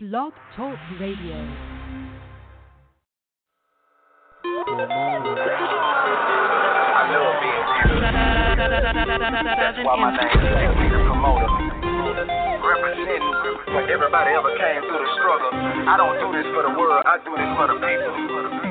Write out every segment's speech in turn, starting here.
Blog Talk Radio. Representing everybody ever came through the struggle. I don't do this for the world, I do this for the people.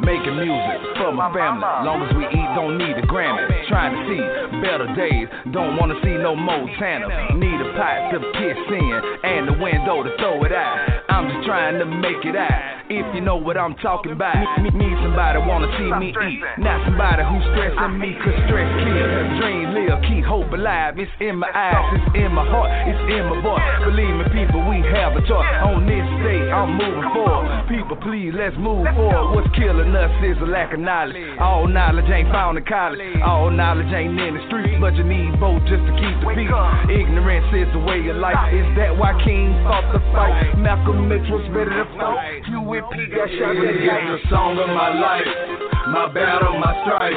Making music for my family. Long as we eat, don't need a Grammy. Trying to see better days. Don't wanna see no Montana. Need a pot to piss in and the window to throw it out. I'm just trying to make it out. If you know what I'm talking about, Me- need somebody wanna see me eat, not somebody who's stressing me. Cause stress kill, dream live, keep hope alive. It's in my eyes, it's in my heart, it's in my voice. Believe me, people, we have a choice. On this day, I'm moving forward. People, please, let's move forward. What's killing us is a lack of knowledge. All knowledge ain't found in college. All knowledge ain't in the streets, but you need both just to keep the peace. Ignorance is the way of life. Is that why King fought the fight? Malcolm X was ready to fight. P got shot in the song of my life, my battle, my strife.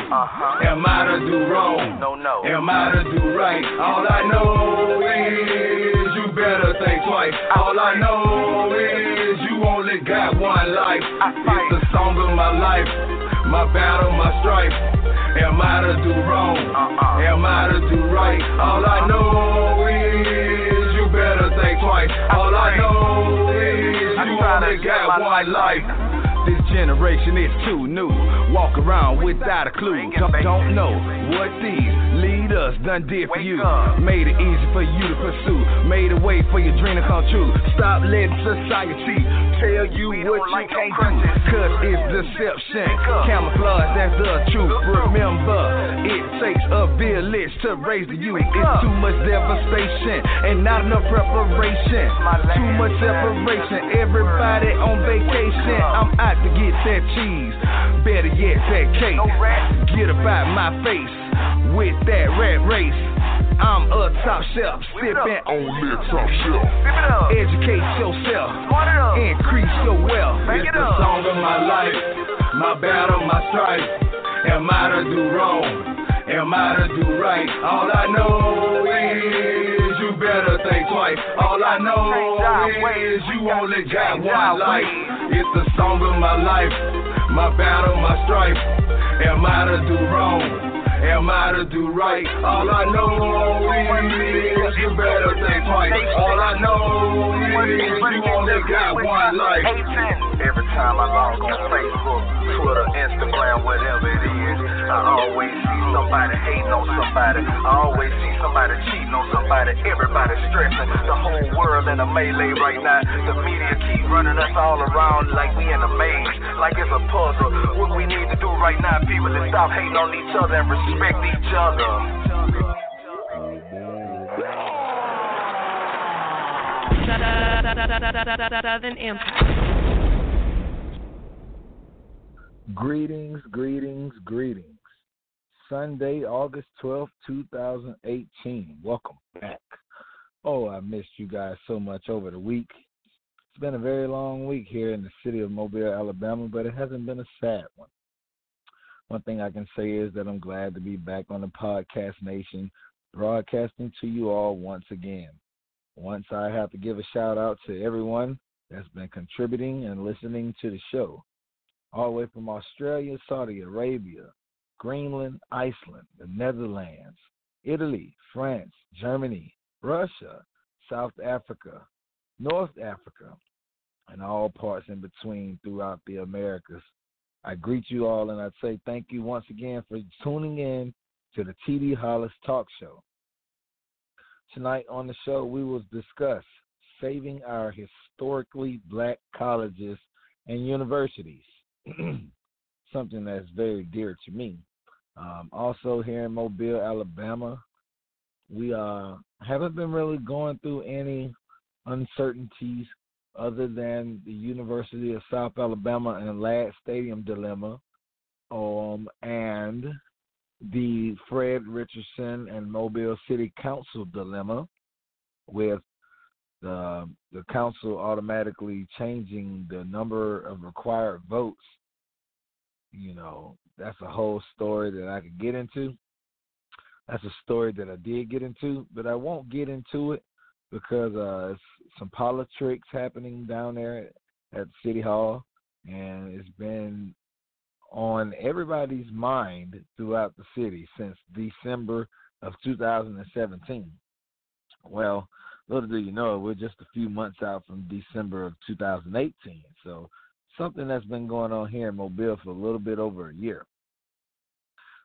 Am I to do wrong? No, no. Am I to do right? All I know is you better think twice. All I know is you only got one life. It's the song of my life, my battle, my strife. Am I to do wrong? Am I to do right? All I know is you better think twice. All I know is you only got one life. This generation is too new. Walk around without a clue. Don't, don't know what these leaders done did for you. Made it easy for you to pursue. Made a way for your dream to come true. Stop letting society tell you what you can't do. Cause it's deception. Camouflage, that's the truth. Remember, it takes a village to raise the youth. It's too much devastation and not enough preparation. Too much separation. Everybody on vacation. I'm out to get that cheese. Better yet, that cake. Get up out my face with that rat race. I'm a top shelf, sipping on that top shelf. Educate yourself, increase your wealth. Make It's the song of my life, my battle, my strife. Am I to do wrong? Am I to do right? All I know is you better think twice. All I know is you only got one life. It's the song of my life, my battle, my strife. Am I to do wrong? Am I to do right? All I know is you better think twice. All I know is you only got one life. Every time I log on Facebook, Twitter, Instagram, whatever it is, I always see somebody hating on somebody. I always see somebody cheating on somebody. Everybody stressing. The whole world in a melee right now. The media keep running us all around like we in a maze, like it's a puzzle. What we right now, people, stop hating on each other and respect each other. Greetings, greetings, greetings. Sunday, August 12th, 2018. Welcome back. Oh, I missed you guys so much over the week. It's been a very long week here in the city of Mobile, Alabama, but it hasn't been a sad one. One thing I can say is that I'm glad to be back on the Podcast Nation, broadcasting to you all once again. Once I have to give a shout out to everyone that's been contributing and listening to the show all the way from Australia, Saudi Arabia, Greenland, Iceland, the Netherlands, Italy, France, Germany, Russia, South Africa, North Africa, and all parts in between throughout the Americas. I greet you all and I say thank you once again for tuning in to the TD Hollis Talk Show. Tonight on the show, we will discuss saving our historically black colleges and universities something that's very dear to me. Um, also, here in Mobile, Alabama, we uh, haven't been really going through any uncertainties other than the University of South Alabama and Ladd Stadium dilemma, um, and the Fred Richardson and Mobile City Council dilemma, with the the council automatically changing the number of required votes. You know, that's a whole story that I could get into. That's a story that I did get into, but I won't get into it because uh, some politics happening down there at City Hall, and it's been on everybody's mind throughout the city since December of 2017. Well, little do you know, we're just a few months out from December of 2018. So something that's been going on here in Mobile for a little bit over a year.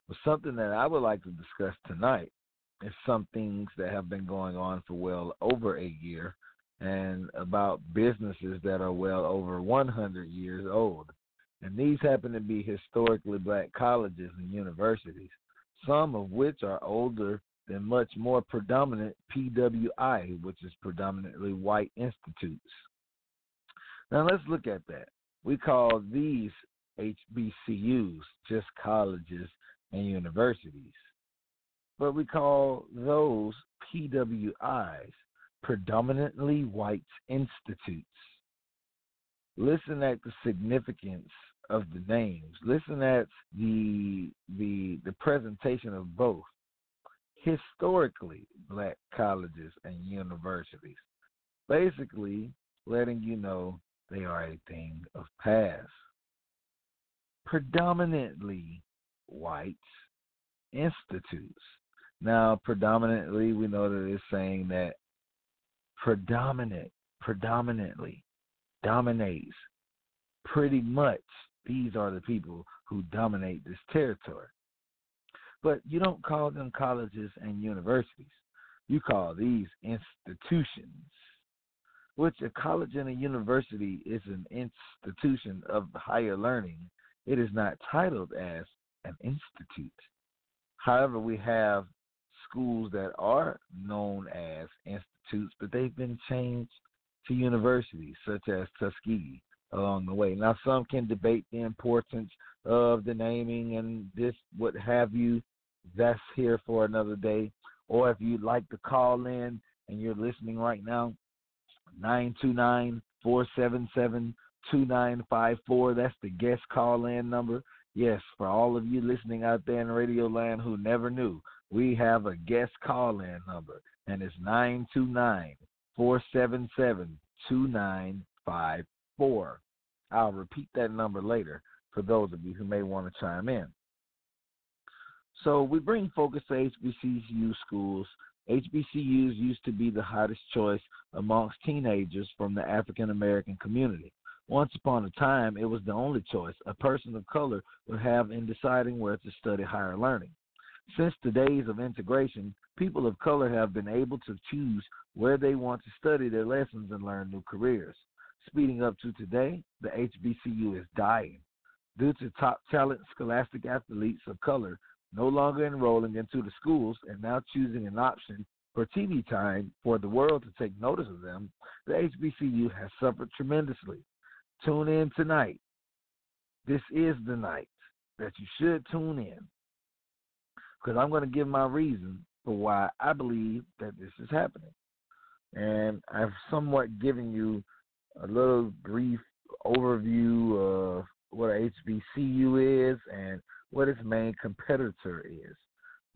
But something that I would like to discuss tonight is some things that have been going on for well over a year and about businesses that are well over 100 years old. And these happen to be historically black colleges and universities, some of which are older than much more predominant PWI, which is predominantly white institutes. Now let's look at that. We call these HBCUs just colleges and universities, but we call those PWIs predominantly white institutes. Listen at the significance of the names. Listen at the the the presentation of both historically black colleges and universities. Basically, letting you know they are a thing of past. Predominantly white institutes. Now, predominantly, we know that it's saying that predominant, predominantly dominates pretty much these are the people who dominate this territory. But you don't call them colleges and universities. You call these institutions, which a college and a university is an institution of higher learning. It is not titled as an institute. However, we have schools that are known as institutes, but they've been changed to universities, such as Tuskegee, along the way. Now, some can debate the importance of the naming and this, what have you. That's here for another day. Or if you'd like to call in and you're listening right now, 929 477 2954. That's the guest call in number. Yes, for all of you listening out there in Radio Land who never knew, we have a guest call in number, and it's 929 477 2954. I'll repeat that number later for those of you who may want to chime in. So we bring focus to HBCU schools. HBCUs used to be the hottest choice amongst teenagers from the African American community. Once upon a time, it was the only choice a person of color would have in deciding where to study higher learning. Since the days of integration, people of color have been able to choose where they want to study their lessons and learn new careers. Speeding up to today, the HBCU is dying due to top talent scholastic athletes of color no longer enrolling into the schools and now choosing an option for TV time for the world to take notice of them, the HBCU has suffered tremendously. Tune in tonight. This is the night that you should tune in because I'm going to give my reason for why I believe that this is happening. And I've somewhat given you a little brief overview of what a HBCU is and what its main competitor is.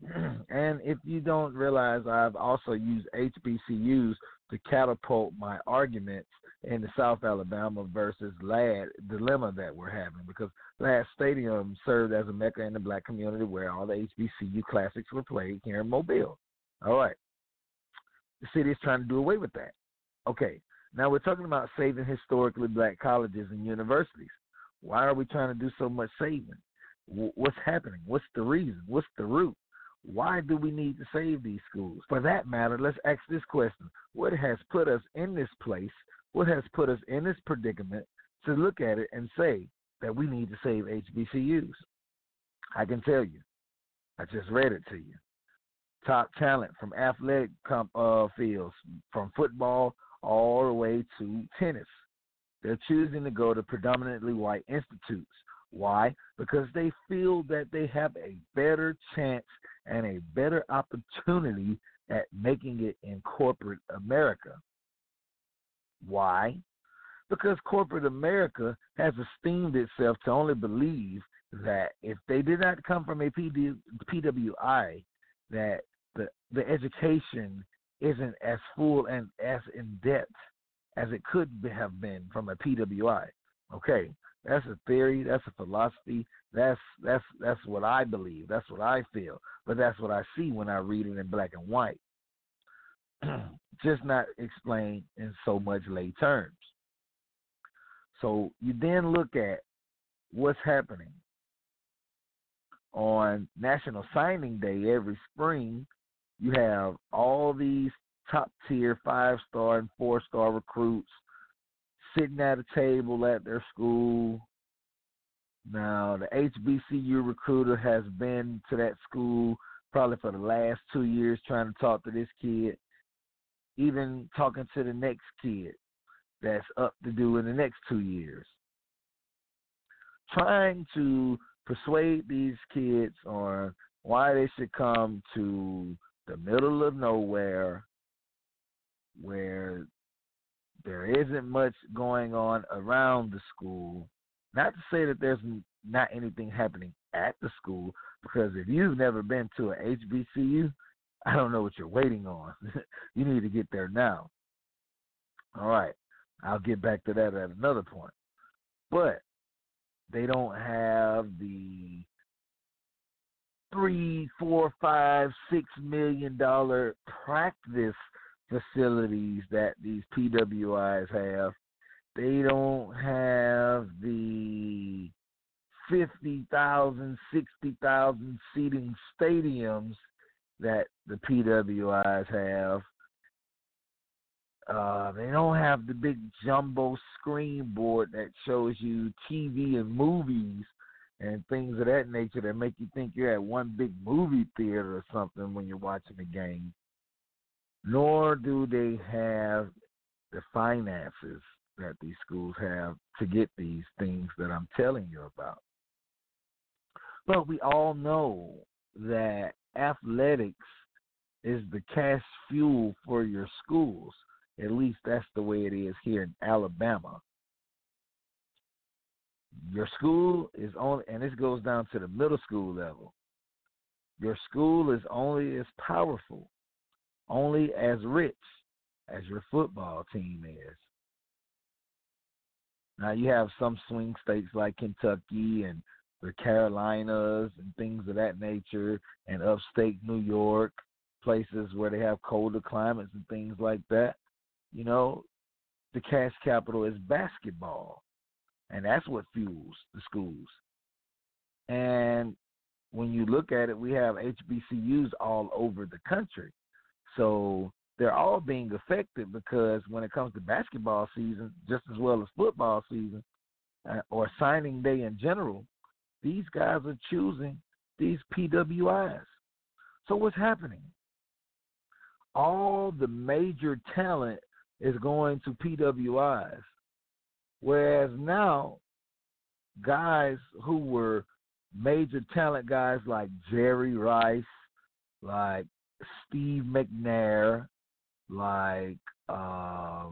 and if you don't realize, I've also used HBCUs to catapult my arguments in the South Alabama versus Ladd dilemma that we're having because Ladd Stadium served as a mecca in the black community where all the HBCU classics were played here in Mobile. All right. The city is trying to do away with that. Okay, now we're talking about saving historically black colleges and universities. Why are we trying to do so much saving? What's happening? What's the reason? What's the root? Why do we need to save these schools? For that matter, let's ask this question. What has put us in this place? What has put us in this predicament to look at it and say that we need to save HBCUs? I can tell you. I just read it to you. Top talent from athletic uh, fields, from football all the way to tennis. They're choosing to go to predominantly white institutes. Why? Because they feel that they have a better chance and a better opportunity at making it in corporate America. Why? Because corporate America has esteemed itself to only believe that if they did not come from a PD, PWI, that the the education isn't as full and as in depth as it could have been from a PWI. Okay, that's a theory. That's a philosophy. That's that's that's what I believe. That's what I feel. But that's what I see when I read it in black and white. Just not explained in so much lay terms. So you then look at what's happening on National Signing Day every spring. You have all these top tier five star and four star recruits sitting at a table at their school. Now, the HBCU recruiter has been to that school probably for the last two years trying to talk to this kid, even talking to the next kid that's up to do in the next two years. Trying to persuade these kids on why they should come to the middle of nowhere where there isn't much going on around the school. Not to say that there's not anything happening at the school, because if you've never been to a HBCU, I don't know what you're waiting on. you need to get there now. All right. I'll get back to that at another point. But they don't have the three, four, five, six million dollar practice facilities that these PWIs have. They don't have the 50,000, 60,000 seating stadiums that the PWIs have. Uh, they don't have the big jumbo screen board that shows you TV and movies and things of that nature that make you think you're at one big movie theater or something when you're watching the game nor do they have the finances that these schools have to get these things that I'm telling you about. But we all know that athletics is the cash fuel for your schools. At least that's the way it is here in Alabama. Your school is only, and this goes down to the middle school level. Your school is only as powerful only as rich as your football team is. Now you have some swing states like Kentucky and the Carolinas and things of that nature, and upstate New York, places where they have colder climates and things like that. You know, the cash capital is basketball, and that's what fuels the schools. And when you look at it, we have HBCUs all over the country. So they're all being affected because when it comes to basketball season, just as well as football season, uh, or signing day in general, these guys are choosing these PWIs. So what's happening? All the major talent is going to PWIs, whereas now guys who were major talent guys like Jerry Rice, like Steve McNair, like uh,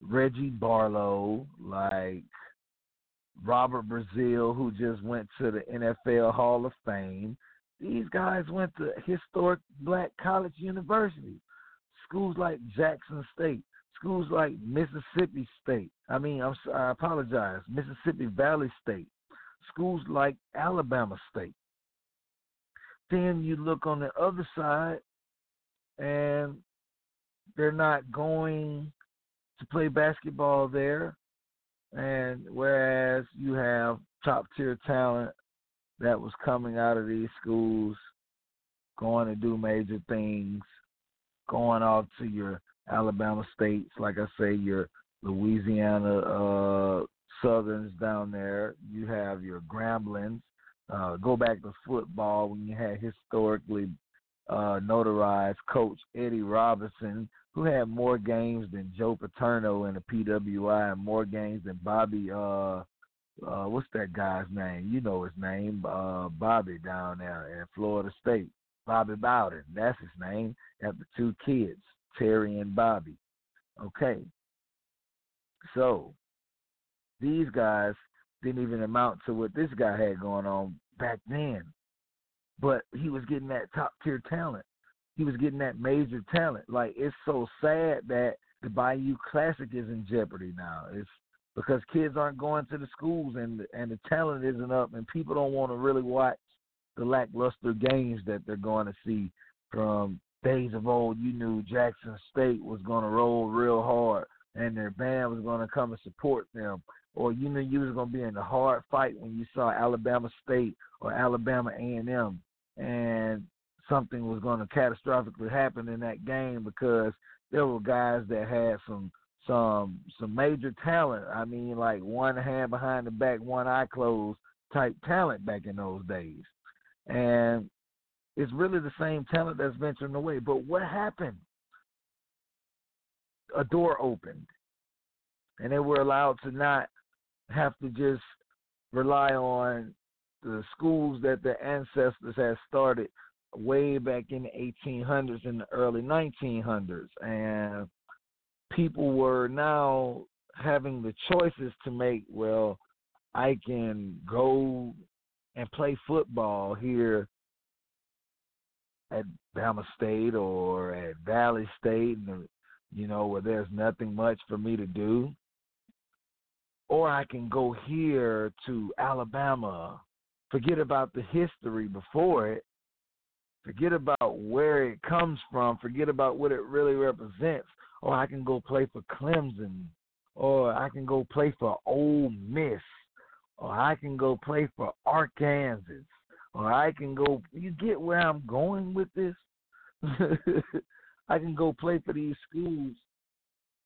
Reggie Barlow, like Robert Brazile, who just went to the NFL Hall of Fame. These guys went to historic black college universities, schools like Jackson State, schools like Mississippi State. I mean, I'm, I apologize, Mississippi Valley State, schools like Alabama State. Then you look on the other side, and they're not going to play basketball there. And whereas you have top tier talent that was coming out of these schools, going to do major things, going off to your Alabama states, like I say, your Louisiana uh, Southerns down there. You have your Gramblings. Uh, go back to football when you had historically uh, notarized coach Eddie Robinson, who had more games than Joe Paterno in the PWI and more games than Bobby. Uh, uh, what's that guy's name? You know his name, uh, Bobby down there in Florida State. Bobby Bowden, that's his name. after two kids, Terry and Bobby. Okay. So these guys didn't even amount to what this guy had going on back then but he was getting that top tier talent. He was getting that major talent. Like it's so sad that the Bayou Classic is in jeopardy now. It's because kids aren't going to the schools and and the talent isn't up, and people don't want to really watch the lackluster games that they're going to see from days of old. You knew Jackson State was going to roll real hard, and their band was going to come and support them. Or you knew you was going to be in a hard fight when you saw Alabama State or Alabama A&M, and something was going to catastrophically happen in that game because there were guys that had some some some major talent. I mean, like one hand behind the back, one eye closed type talent back in those days. And it's really the same talent that's venturing away. But what happened? A door opened, and they were allowed to not have to just rely on the schools that their ancestors had started way back in the 1800s and the early 1900s. And people were now having the choices to make. Well, I can go and play football here at Bama State or at Valley State, and you know where there's nothing much for me to do, or I can go here to Alabama. Forget about the history before it. Forget about where it comes from. Forget about what it really represents or I can go play for Clemson, or I can go play for Ole Miss, or I can go play for Arkansas, or I can go. You get where I'm going with this? I can go play for these schools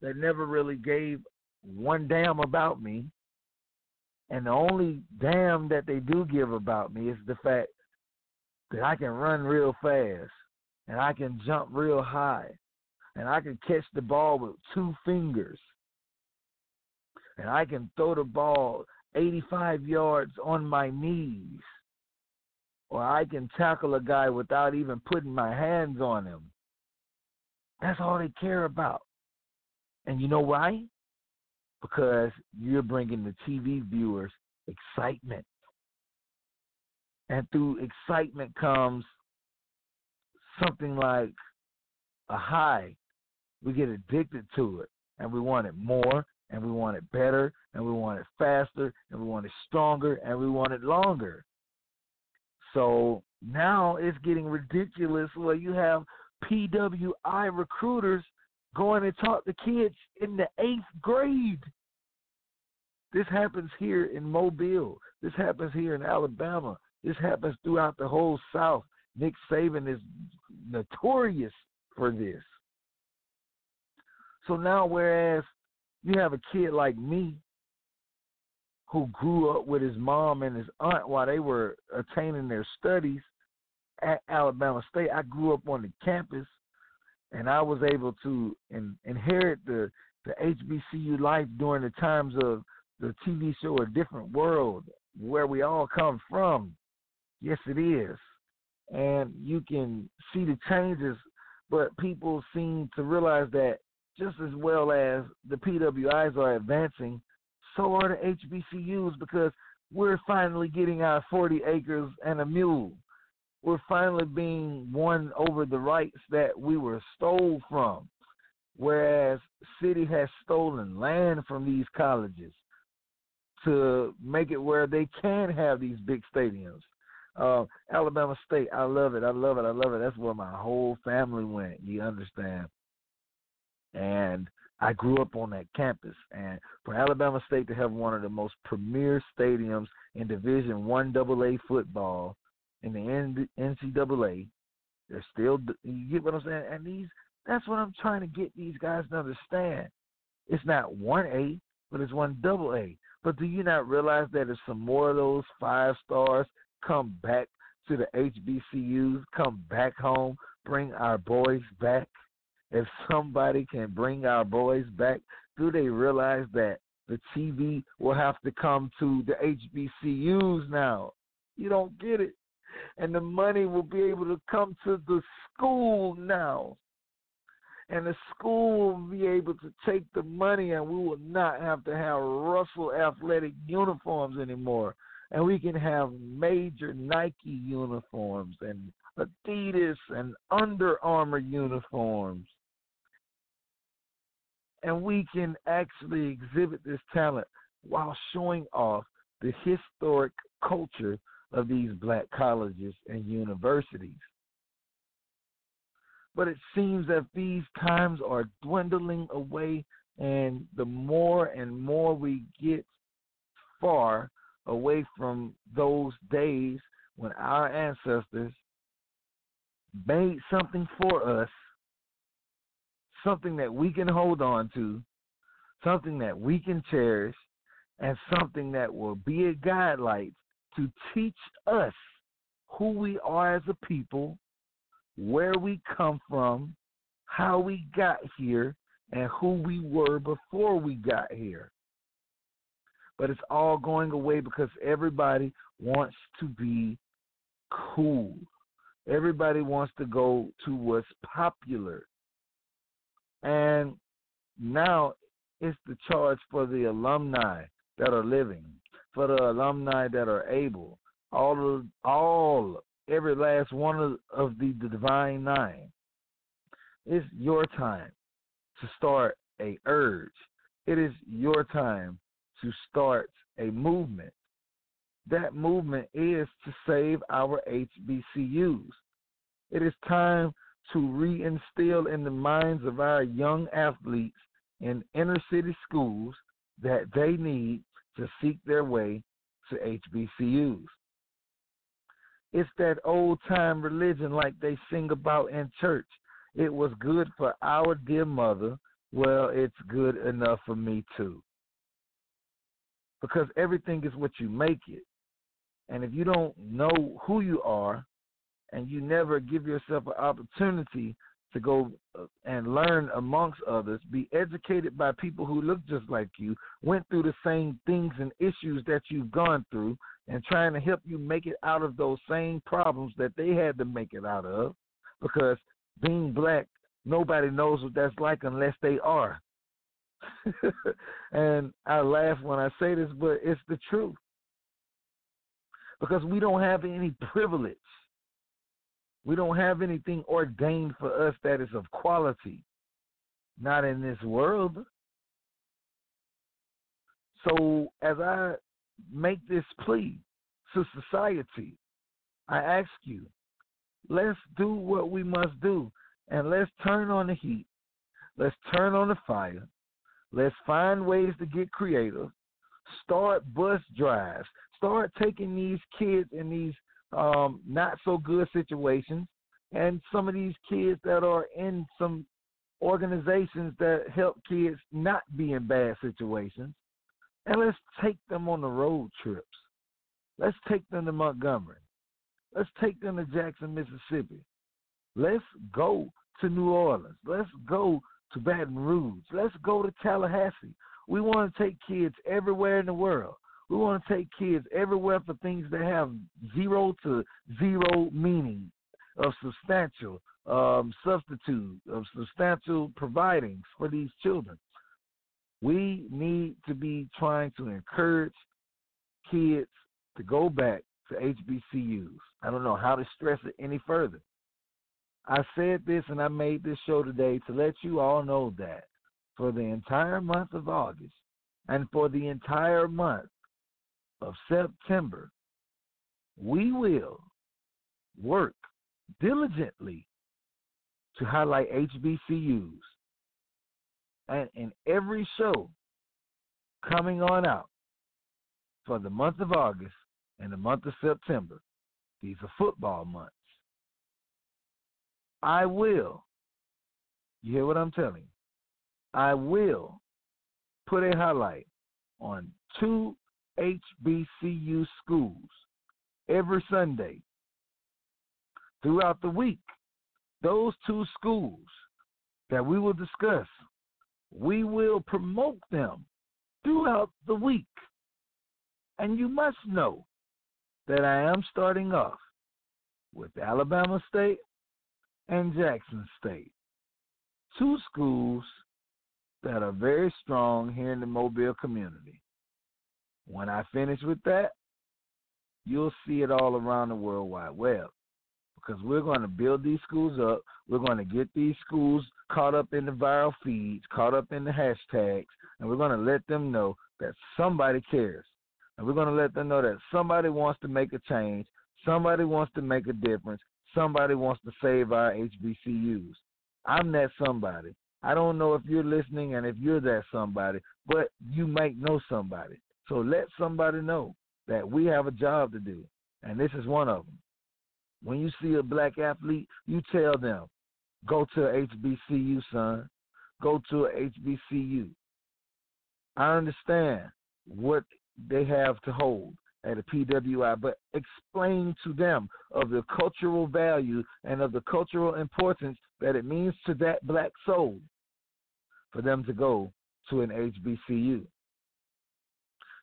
that never really gave one damn about me. And the only damn that they do give about me is the fact that I can run real fast and I can jump real high and I can catch the ball with two fingers, and I can throw the ball 85 yards on my knees, or I can tackle a guy without even putting my hands on him. That's all they care about. And you know why? Because you're bringing the TV viewers excitement. And through excitement comes something like a high we get addicted to it and we want it more and we want it better and we want it faster and we want it stronger and we want it longer. So now it's getting ridiculous where you have PWI recruiters going to talk to kids in the eighth grade. This happens here in Mobile. This happens here in Alabama. This happens throughout the whole South. Nick Saban is notorious for this. So now, whereas you have a kid like me who grew up with his mom and his aunt while they were attaining their studies at Alabama State, I grew up on the campus and I was able to in, inherit the the HBCU life during the times of the TV show A Different World, where we all come from. Yes, it is. And you can see the changes, but people seem to realize that just as well as the PWIs are advancing, so are the HBCUs because we're finally getting our 40 acres and a mule. We're finally being won over the rights that we were stole from, whereas city has stolen land from these colleges to make it where they can have these big stadiums. Uh, Alabama State, I love it. I love it. I love it. That's where my whole family went. You understand? and I grew up on that campus. And for Alabama State to have one of the most premier stadiums in Division One AA football in the NCAA, they're still you get what I'm saying. And these that's what I'm trying to get these guys to understand. It's not one A, but it's one double A. But do you not realize that if some more of those five stars come back to the HBCUs, come back home, bring our boys back? if somebody can bring our boys back, do they realize that the TV will have to come to the HBCUs now? You don't get it. And the money will be able to come to the school now. And the school will be able to take the money, and we will not have to have Russell athletic uniforms anymore. And we can have major Nike uniforms and Adidas and Under Armour uniforms. And we can actually exhibit this talent while showing off the historic culture of these black colleges and universities. But it seems that these times are dwindling away, and the more and more we get far away from those days when our ancestors made something for us, something that we can hold on to, something that we can cherish, and something that will be a guidelight to teach us who we are as a people, where we come from, how we got here, and who we were before we got here. But it's all going away because everybody wants to be cool. Everybody wants to go to what's popular. And now it's the charge for the alumni that are living, for the alumni that are able, all of all every last one of, of the, the divine nine. It's your time to start a urge. It is your time to start a movement. That movement is to save our HBCUs. It is time to reinstill in the minds of our young athletes in inner city schools that they need to seek their way to HBCUs. It's that old time religion like they sing about in church. It was good for our dear mother. Well, it's good enough for me too. Because everything is what you make it. And if you don't know who you are and you never give yourself an opportunity to go uh, and learn amongst others, be educated by people who look just like you, went through the same things and issues that you've gone through, and trying to help you make it out of those same problems that they had to make it out of. Because being black, nobody knows what that's like unless they are. and I laugh when I say this, but it's the truth. Because we don't have any privilege we don't have anything ordained for us that is of quality. Not in this world. So as I make this plea to society, I ask you, let's do what we must do and let's turn on the heat. Let's turn on the fire. Let's find ways to get creative. Start bus drives. Start taking these kids in these um, not so good situations, and some of these kids that are in some organizations that help kids not be in bad situations, and let's take them on the road trips. Let's take them to Montgomery. Let's take them to Jackson, Mississippi. Let's go to New Orleans. Let's go to Baton Rouge. Let's go to Tallahassee. We want to take kids everywhere in the world. We want to take kids everywhere for things that have zero to zero meaning of substantial um, substitute, of substantial providings for these children. We need to be trying to encourage kids to go back to HBCUs. I don't know how to stress it any further. I said this and I made this show today to let you all know that for the entire month of August and for the entire month of September, we will work diligently to highlight HBCUs. And in every show coming on out for the month of August and the month of September, these are football months. I will, you hear what I'm telling you? I will put a highlight on two HBCU schools every Sunday throughout the week. Those two schools that we will discuss, we will promote them throughout the week. And you must know that I am starting off with Alabama State and Jackson State. Two schools that are very strong here in the Mobile community. When I finish with that, you'll see it all around the World Wide Web because we're going to build these schools up. We're going to get these schools caught up in the viral feeds, caught up in the hashtags, and we're going to let them know that somebody cares. And we're going to let them know that somebody wants to make a change, somebody wants to make a difference, somebody wants to save our HBCUs. I'm that somebody. I don't know if you're listening and if you're that somebody, but you might know somebody. So let somebody know that we have a job to do, and this is one of them. When you see a black athlete, you tell them, go to HBCU, son. Go to HBCU. I understand what they have to hold at a PWI, but explain to them of the cultural value and of the cultural importance that it means to that black soul for them to go to an HBCU.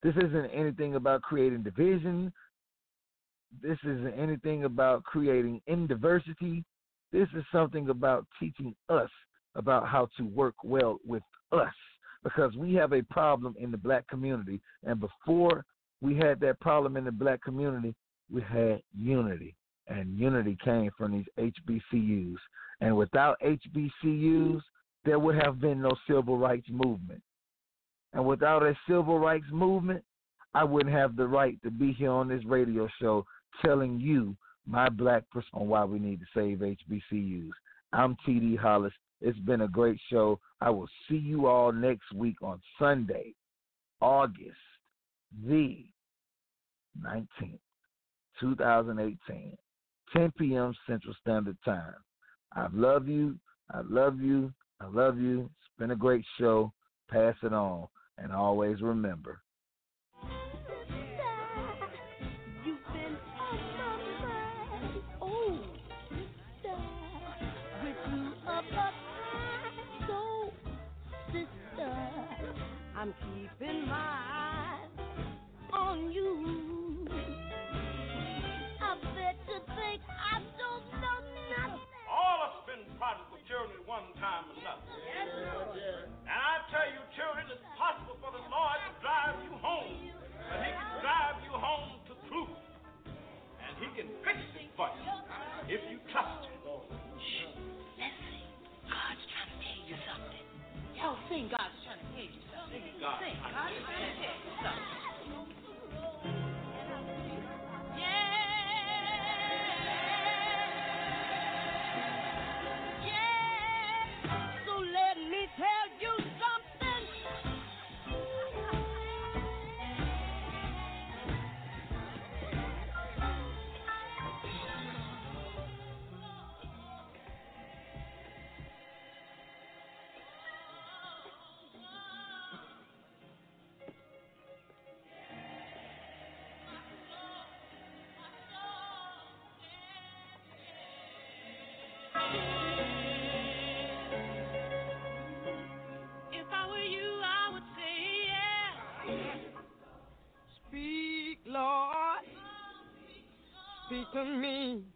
This isn't anything about creating division. This isn't anything about creating indiversity. This is something about teaching us about how to work well with us because we have a problem in the black community. And before we had that problem in the black community, we had unity. And unity came from these HBCUs. And without HBCUs, there would have been no civil rights movement. And without a civil rights movement, I wouldn't have the right to be here on this radio show telling you my black perspective on why we need to save HBCUs. I'm TD Hollis. It's been a great show. I will see you all next week on Sunday, August the 19th, 2018, 10 p.m. Central Standard Time. I love you. I love you. I love you. It's been a great show. Pass it on. And always remember I'm keeping my eyes on you. Been prodigal children at one time or another. Yes, And I tell you, children, it's possible for the Lord to drive you home. But he can drive you home to truth. And he can fix it for you if you trust him. Shh. Let's sing. God's trying to tell you something. Y'all sing God's trying to tell you God. speak to me.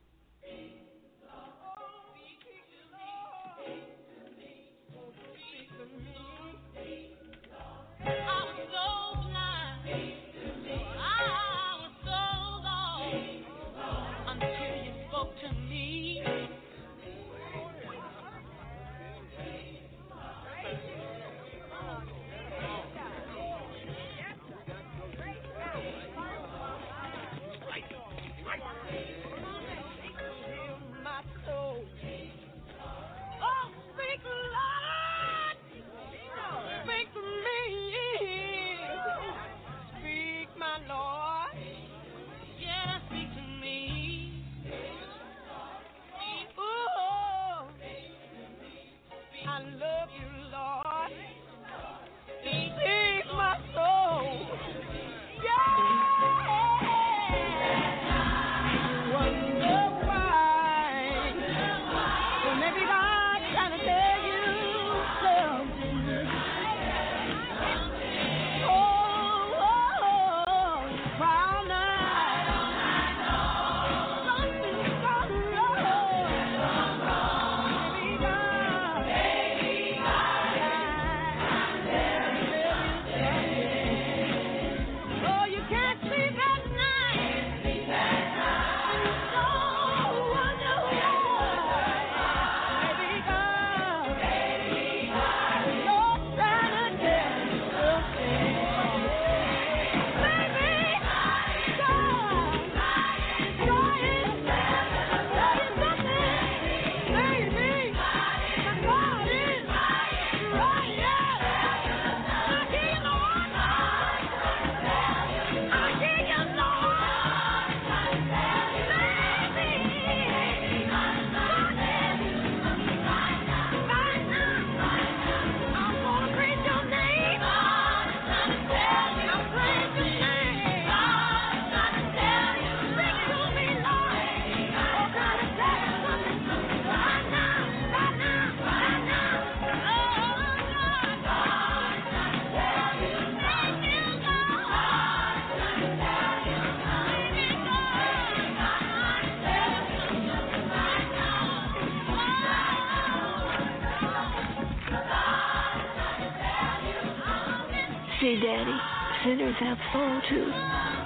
See, Daddy, sinners have soul too.